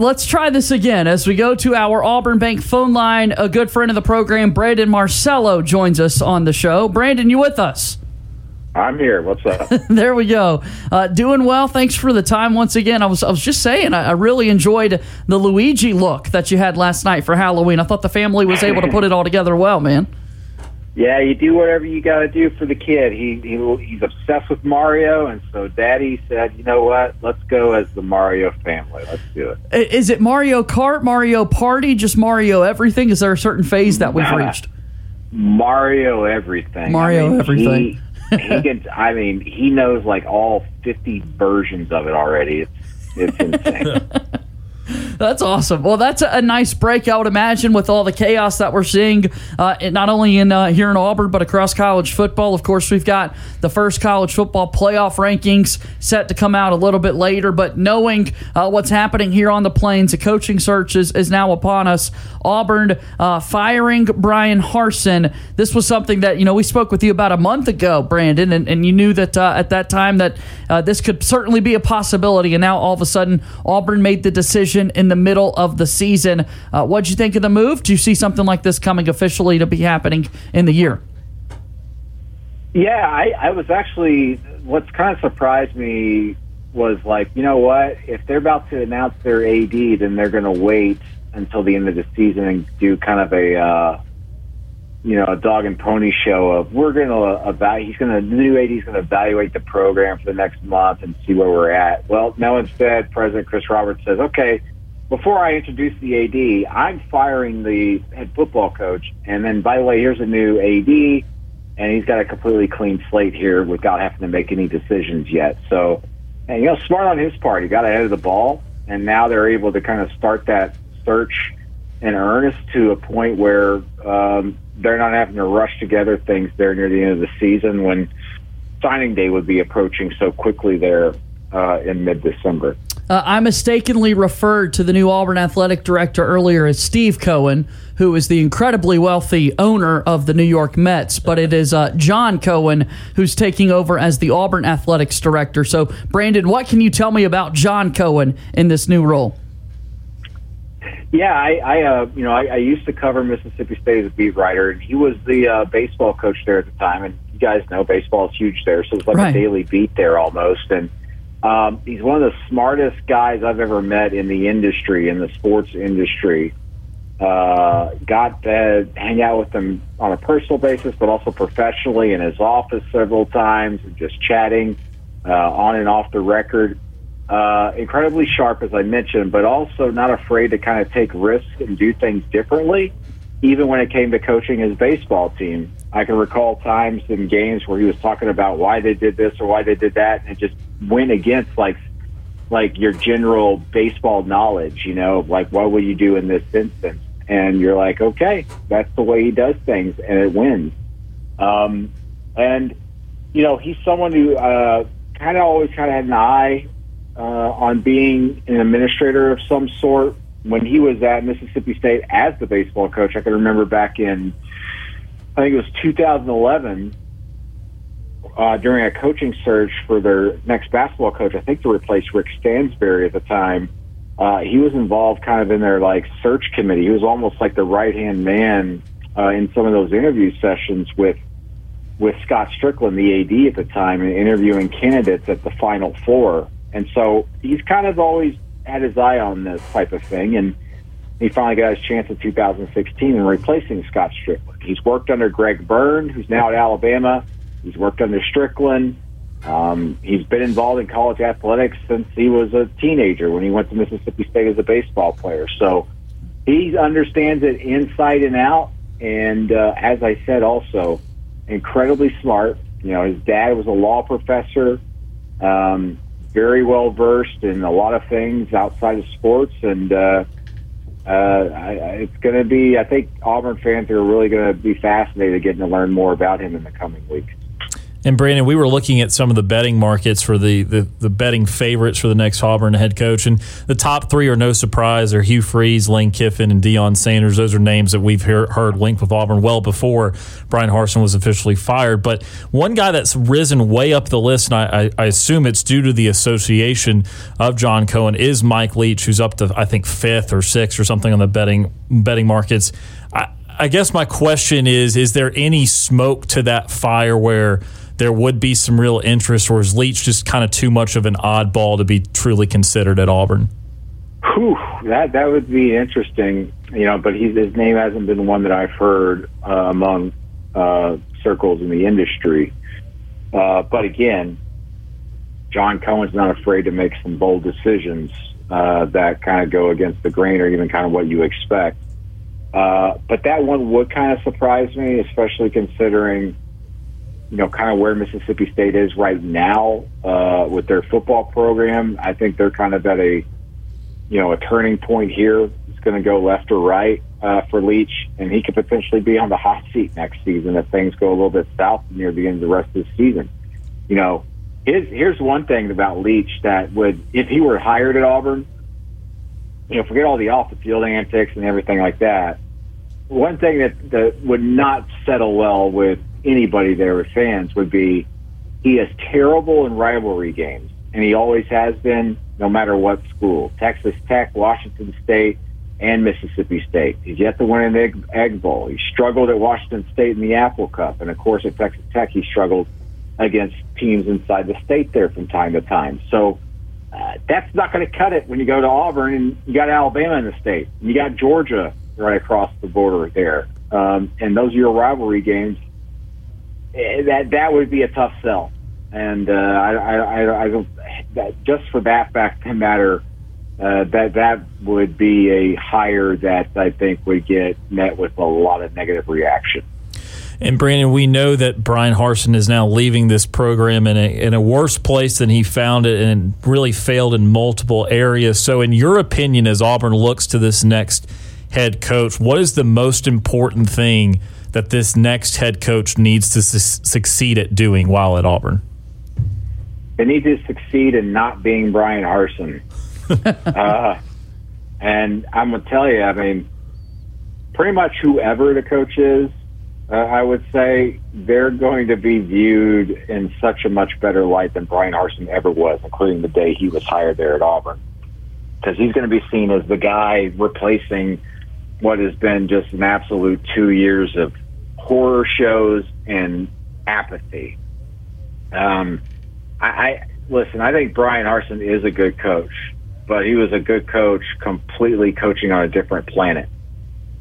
let's try this again as we go to our Auburn Bank phone line. A good friend of the program, Brandon Marcello, joins us on the show. Brandon, you with us? I'm here. What's up? there we go. Uh, doing well. Thanks for the time once again. I was I was just saying I, I, really enjoyed the Luigi look that you had last night for Halloween. I thought the family was able to put it all together well, man. Yeah, you do whatever you got to do for the kid. He, he he's obsessed with Mario, and so Daddy said, "You know what? Let's go as the Mario family. Let's do it." Is it Mario Kart, Mario Party, just Mario everything? Is there a certain phase that we've reached? Mario everything. Mario I mean, everything. He, he can. I mean, he knows like all fifty versions of it already. It's, it's insane. That's awesome. Well, that's a, nice break, I would imagine, with all the chaos that we're seeing, uh, not only in uh, here in Auburn but across college football. Of course, we've got the first college football playoff rankings set to come out a little bit later. But knowing uh, what's happening here on the plains, the coaching search is, is now upon us. Auburn uh, firing Bryan Harsin. This was something that you know we spoke with you about a month ago, Brandon, and, and you knew that uh, at that time that uh, this could certainly be a possibility. And now all of a sudden, Auburn made the decision in the middle of the season. Uh, what'd you think of the move? Do you see something like this coming officially to be happening in the year? Yeah, I, I was actually. What's kind of surprised me was like, you know what? If they're about to announce their AD, then they're going to wait until the end of the season and do kind of a, uh, you know, a dog and pony show of we're going to evaluate. He's going to the new AD is going to evaluate the program for the next month and see where we're at. Well, now instead, President Chris Roberts says, okay, before I introduce the AD, I'm firing the head football coach. And then, by the way, here's a new AD, and he's got a completely clean slate here without having to make any decisions yet. So, and, you know, smart on his part. He got ahead of the ball, and now they're able to kind of start that search in earnest to a point where um, they're not having to rush together things there near the end of the season when signing day would be approaching so quickly there uh, in mid December. Uh, I mistakenly referred to the new Auburn athletic director earlier as Steve Cohen, who is the incredibly wealthy owner of the New York Mets, but it is uh, John Cohen who's taking over as the Auburn athletics director. So, Brandon, what can you tell me about John Cohen in this new role? Yeah, I, I uh, you know, I, I used to cover Mississippi State as a beat writer, and he was the uh, baseball coach there at the time. And you guys know baseball is huge there, so it's like right. a daily beat there almost. And um, he's one of the smartest guys I've ever met in the industry, in the sports industry. Uh, got to hang out with him on a personal basis, but also professionally in his office several times, and just chatting uh, on and off the record. Uh, incredibly sharp, as I mentioned, but also not afraid to kind of take risks and do things differently, even when it came to coaching his baseball team. I can recall times in games where he was talking about why they did this or why they did that, and it just went against like like your general baseball knowledge. You know, like what will you do in this instance? And you're like, okay, that's the way he does things, and it wins. Um, and you know, he's someone who uh, kind of always kind of had an eye uh, on being an administrator of some sort. When he was at Mississippi State as the baseball coach, I can remember back in I think it was 2011 uh, during a coaching search for their next basketball coach. I think to replace Rick Stansbury at the time. Uh, he was involved kind of in their like search committee. He was almost like the right hand man uh, in some of those interview sessions with with Scott Stricklin, the AD at the time, and interviewing candidates at the Final Four. And so he's kind of always had his eye on this type of thing. And he finally got his chance in 2016 in replacing Scott Stricklin. He's worked under Greg Byrne, who's now at Alabama. He's worked under Stricklin. Um, he's been involved in college athletics since he was a teenager when he went to Mississippi State as a baseball player. So he understands it inside and out. And uh, as I said, also incredibly smart. You know, his dad was a law professor, um, very well versed in a lot of things outside of sports, and uh, uh, it's going to be. I think Auburn fans are really going to be fascinated getting to learn more about him in the coming weeks. And Brandon, we were looking at some of the betting markets for the, the, the, betting favorites for the next Auburn head coach, and the top three are no surprise. They're Hugh Freeze, Lane Kiffin, and Deion Sanders. Those are names that we've hear, heard linked with Auburn well before Bryan Harsin was officially fired. But one guy that's risen way up the list, and I, I, I assume it's due to the association of John Cohen, is Mike Leach, who's up to I think fifth or sixth or something on the betting betting markets. I, I guess my question is: Is there any smoke to that fire where there would be some real interest, or is Leach just kind of too much of an oddball to be truly considered at Auburn? Whew, that that would be interesting, you know. But he's, his name hasn't been one that I've heard uh, among uh, circles in the industry. Uh, but again, John Cohen's not afraid to make some bold decisions uh, that kind of go against the grain or even kind of what you expect. Uh, but that one would kind of surprise me, especially considering you know, kind of where Mississippi State is right now uh, with their football program. I think they're kind of at a, you know, a turning point here. It's going to go left or right uh, for Leach, and he could potentially be on the hot seat next season if things go a little bit south near the end of the rest of the season. You know, his, here's one thing about Leach that would, if he were hired at Auburn, you know, forget all the off the field antics and everything like that. One thing that, that would not settle well with anybody there with fans would be he is terrible in rivalry games, and he always has been, no matter what school. Texas Tech, Washington State, and Mississippi State. He's yet to win an egg, egg bowl. He struggled at Washington State in the Apple Cup, and of course at Texas Tech he struggled against teams inside the state there from time to time. So uh, that's not going to cut it when you go to Auburn and you got Alabama in the state, and you got Georgia right across the border there, um, and those are your rivalry games that that would be a tough sell. And uh, I, I, I don't that just for that fact of matter, uh, that that would be a hire that I think would get met with a lot of negative reaction. And Brandon, we know that Bryan Harsin is now leaving this program in a in a worse place than he found it, and really failed in multiple areas. So, in your opinion, as Auburn looks to this next head coach, what is the most important thing? that this next head coach needs to su- succeed at doing while at Auburn? They need to succeed in not being Bryan Harsin. uh, and I'm going to tell you, I mean, pretty much whoever the coach is, uh, I would say they're going to be viewed in such a much better light than Bryan Harsin ever was, including the day he was hired there at Auburn. Because he's going to be seen as the guy replacing what has been just an absolute two years of horror shows and apathy. Um, I, I listen. I think Bryan Harsin is a good coach, but he was a good coach completely coaching on a different planet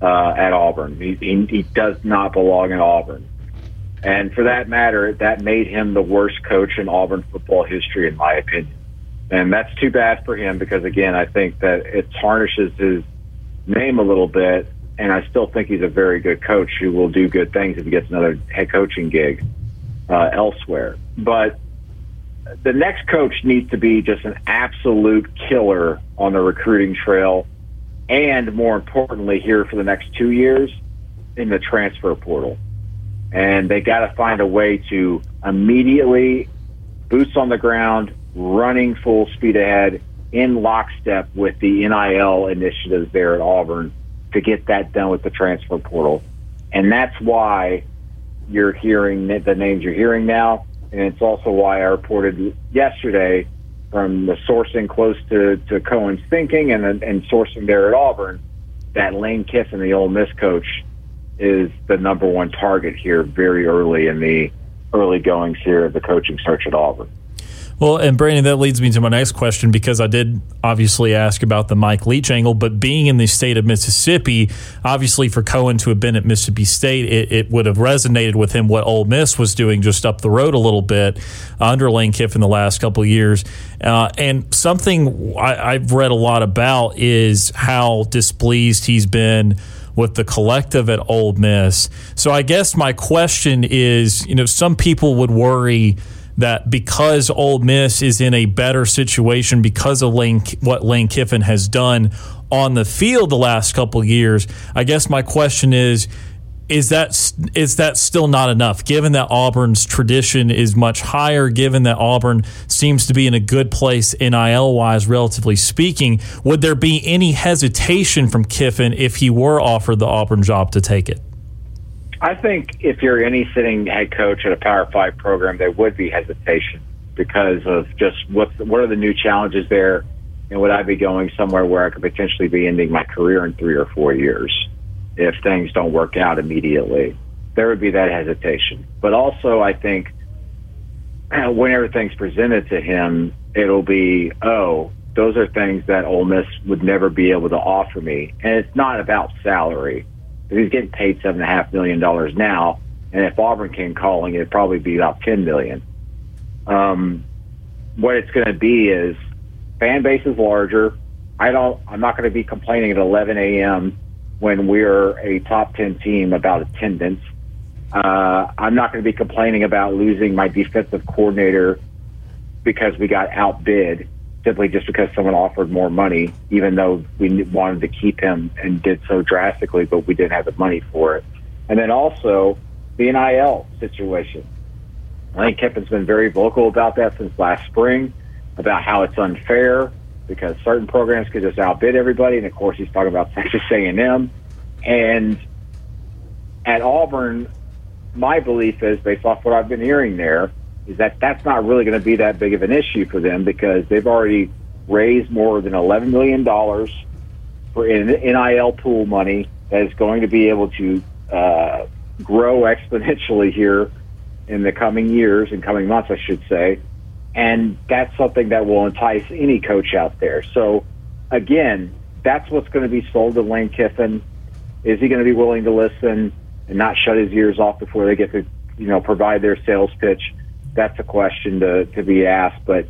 uh, at Auburn. He, he, he does not belong in Auburn. And for that matter, that made him the worst coach in Auburn football history, in my opinion. And that's too bad for him because, again, I think that it tarnishes his name a little bit and I still think he's a very good coach who will do good things if he gets another head coaching gig uh, elsewhere. But the next coach needs to be just an absolute killer on the recruiting trail, and more importantly, here for the next two years in the transfer portal. And they got to find a way to immediately boots on the ground, running full speed ahead in lockstep with the NIL initiatives there at Auburn to get that done with the transfer portal. And that's why you're hearing the names you're hearing now. And it's also why I reported yesterday from the sourcing close to, to Cohen's thinking and, and sourcing there at Auburn that Lane Kiffin, the Ole Miss coach, is the number one target here very early in the early goings here of the coaching search at Auburn. Well, and Brandon, that leads me to my next question because I did obviously ask about the Mike Leach angle, but being in the state of Mississippi, obviously for Cohen to have been at Mississippi State, it, it would have resonated with him what Ole Miss was doing just up the road a little bit under Lane Kiffin the last couple of years. Uh, and something I, I've read a lot about is how displeased he's been with the collective at Ole Miss. So I guess my question is, you know, some people would worry that because Ole Miss is in a better situation because of Lane, what Lane Kiffin has done on the field the last couple years, I guess my question is is that is that still not enough? Given that Auburn's tradition is much higher, given that Auburn seems to be in a good place NIL wise, relatively speaking, would there be any hesitation from Kiffin if he were offered the Auburn job to take it? I think if you're any sitting head coach at a Power Five program, there would be hesitation because of just what what are the new challenges there, and would I be going somewhere where I could potentially be ending my career in three or four years if things don't work out immediately? There would be that hesitation, but also I think whenever things presented to him, it'll be oh. Those are things that Ole Miss would never be able to offer me, and it's not about salary he's getting paid seven and a half million dollars now, and if Auburn came calling, it'd probably be about ten million. Um, what it's going to be is fan base is larger. I don't. I'm not going to be complaining at 11 a.m. when we're a top 10 team about attendance. Uh, I'm not going to be complaining about losing my defensive coordinator because we got outbid simply just because someone offered more money, even though we wanted to keep him and did so drastically, but we didn't have the money for it. And then also the NIL situation. Lane Kiffin's been very vocal about that since last spring, about how it's unfair because certain programs could just outbid everybody. And of course, he's talking about Texas A&M. And at Auburn, my belief is, based off what I've been hearing there, is that that's not really going to be that big of an issue for them because they've already raised more than $11 million for NIL pool money that is going to be able to uh, grow exponentially here in the coming years and coming months, I should say. And that's something that will entice any coach out there. So, again, that's what's going to be sold to Lane Kiffin. Is he going to be willing to listen and not shut his ears off before they get to, you know, provide their sales pitch? That's a question to, to be asked. But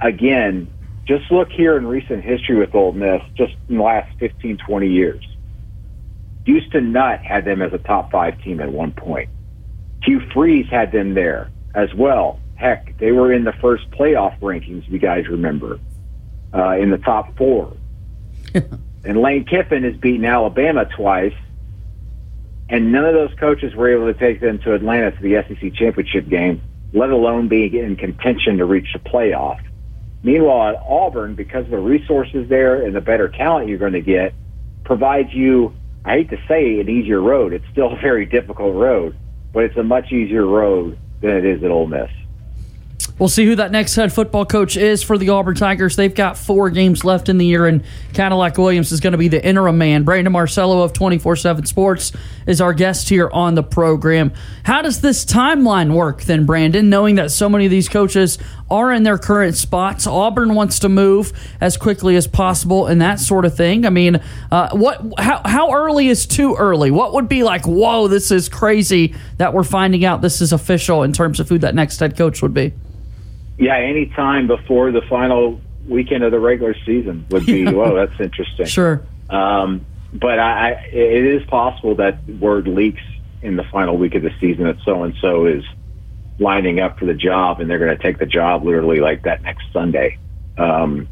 again, just look here in recent history with Ole Miss, just in the last 15, 20 years. Houston Nutt had them as a top five team at one point. Hugh Freeze had them there as well. Heck, they were in the first playoff rankings, if you guys remember, uh, in the top four. and Lane Kiffin has beaten Alabama twice, and none of those coaches were able to take them to Atlanta to the SEC championship game let alone be in contention to reach the playoff. Meanwhile, at Auburn, because of the resources there and the better talent you're going to get, provides you, I hate to say, an easier road. It's still a very difficult road, but it's a much easier road than it is at Ole Miss. We'll see who that next head football coach is for the Auburn Tigers. They've got four games left in the year, and Cadillac Williams is going to be the interim man. Brandon Marcello of 24 7 Sports is our guest here on the program. How does this timeline work then, Brandon, knowing that so many of these coaches are in their current spots? Auburn wants to move as quickly as possible and that sort of thing. I mean, uh, what? How, how early is too early? What would be like, whoa, this is crazy that we're finding out this is official in terms of who that next head coach would be? Yeah, any time before the final weekend of the regular season would be. whoa, that's interesting. Sure. Um, but I, it is possible that word leaks in the final week of the season that so and so is lining up for the job, and they're going to take the job literally like that next Sunday. Um,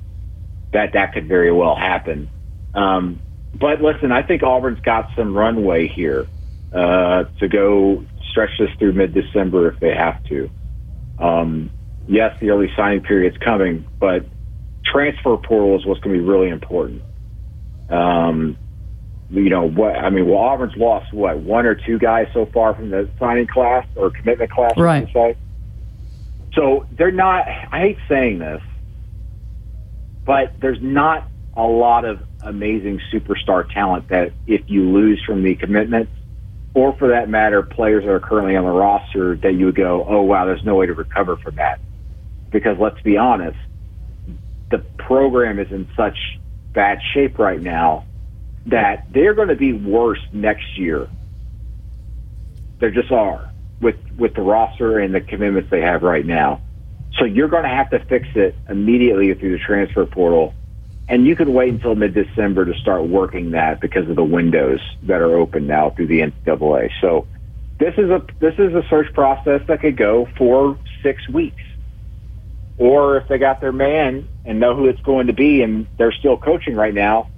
that that could very well happen. Um, but listen, I think Auburn's got some runway here uh, to go stretch this through mid December if they have to. Um, yes, the early signing period's coming, but transfer portal is what's going to be really important. Um, you know what? I mean, well, Auburn's lost what one or two guys so far from the signing class or commitment class, right? Say. So they're not. I hate saying this, but there's not a lot of amazing superstar talent that if you lose from the commitments, or for that matter, players that are currently on the roster that you would go, oh wow, there's no way to recover from that because let's be honest, the program is in such bad shape right now that they're going to be worse next year. They just are with with the roster and the commitments they have right now. So you're going to have to fix it immediately through the transfer portal, and you can wait until mid December to start working that because of the windows that are open now through the NCAA. So this is a this is a search process that could go for six weeks or if they got their man and know who it's going to be and they're still coaching right now,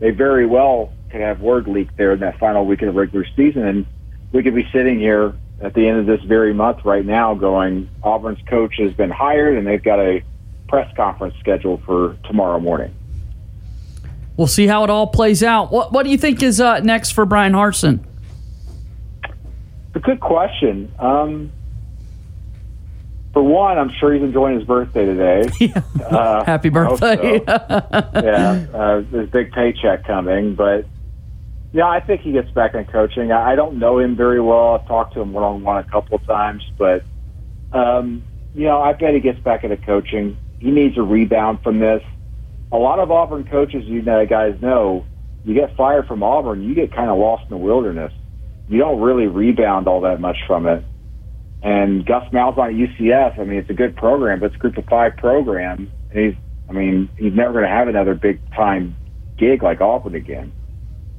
they very well could have word leak there in that final week of the regular season. And we could be sitting here at the end of this very month right now going, Auburn's coach has been hired and they've got a press conference scheduled for tomorrow morning. We'll see how it all plays out. What What do you think is uh, next for Bryan Harsin? a good question. Um, for one, I'm sure he's enjoying his birthday today. Yeah. Uh, Happy birthday! So. yeah, uh, there's a big paycheck coming, but yeah, I think he gets back in coaching. I, I don't know him very well. I've talked to him one on one a couple of times, but um, you know, I bet he gets back into coaching. He needs a rebound from this. A lot of Auburn coaches, you know, guys know, you get fired from Auburn, you get kind of lost in the wilderness. You don't really rebound all that much from it. And Gus Malzahn at UCF, I mean, it's a good program, but it's a group of five program. And he's, I mean, he's never going to have another big time gig like Auburn again.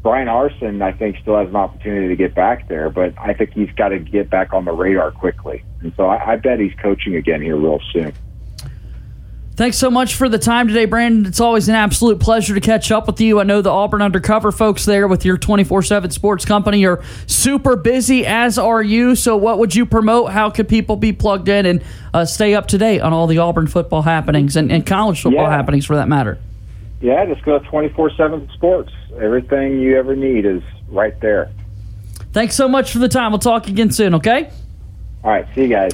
Bryan Harsin, I think, still has an opportunity to get back there, but I think he's got to get back on the radar quickly. And so I, I bet he's coaching again here real soon. Thanks so much for the time today, Brandon. It's always an absolute pleasure to catch up with you. I know the Auburn Undercover folks there with your 24 7 sports company are super busy, as are you. So, what would you promote? How could people be plugged in and uh, stay up to date on all the Auburn football happenings and, and college football yeah. happenings for that matter? Yeah, just go to 24 7 sports. Everything you ever need is right there. Thanks so much for the time. We'll talk again soon, okay? All right. See you guys.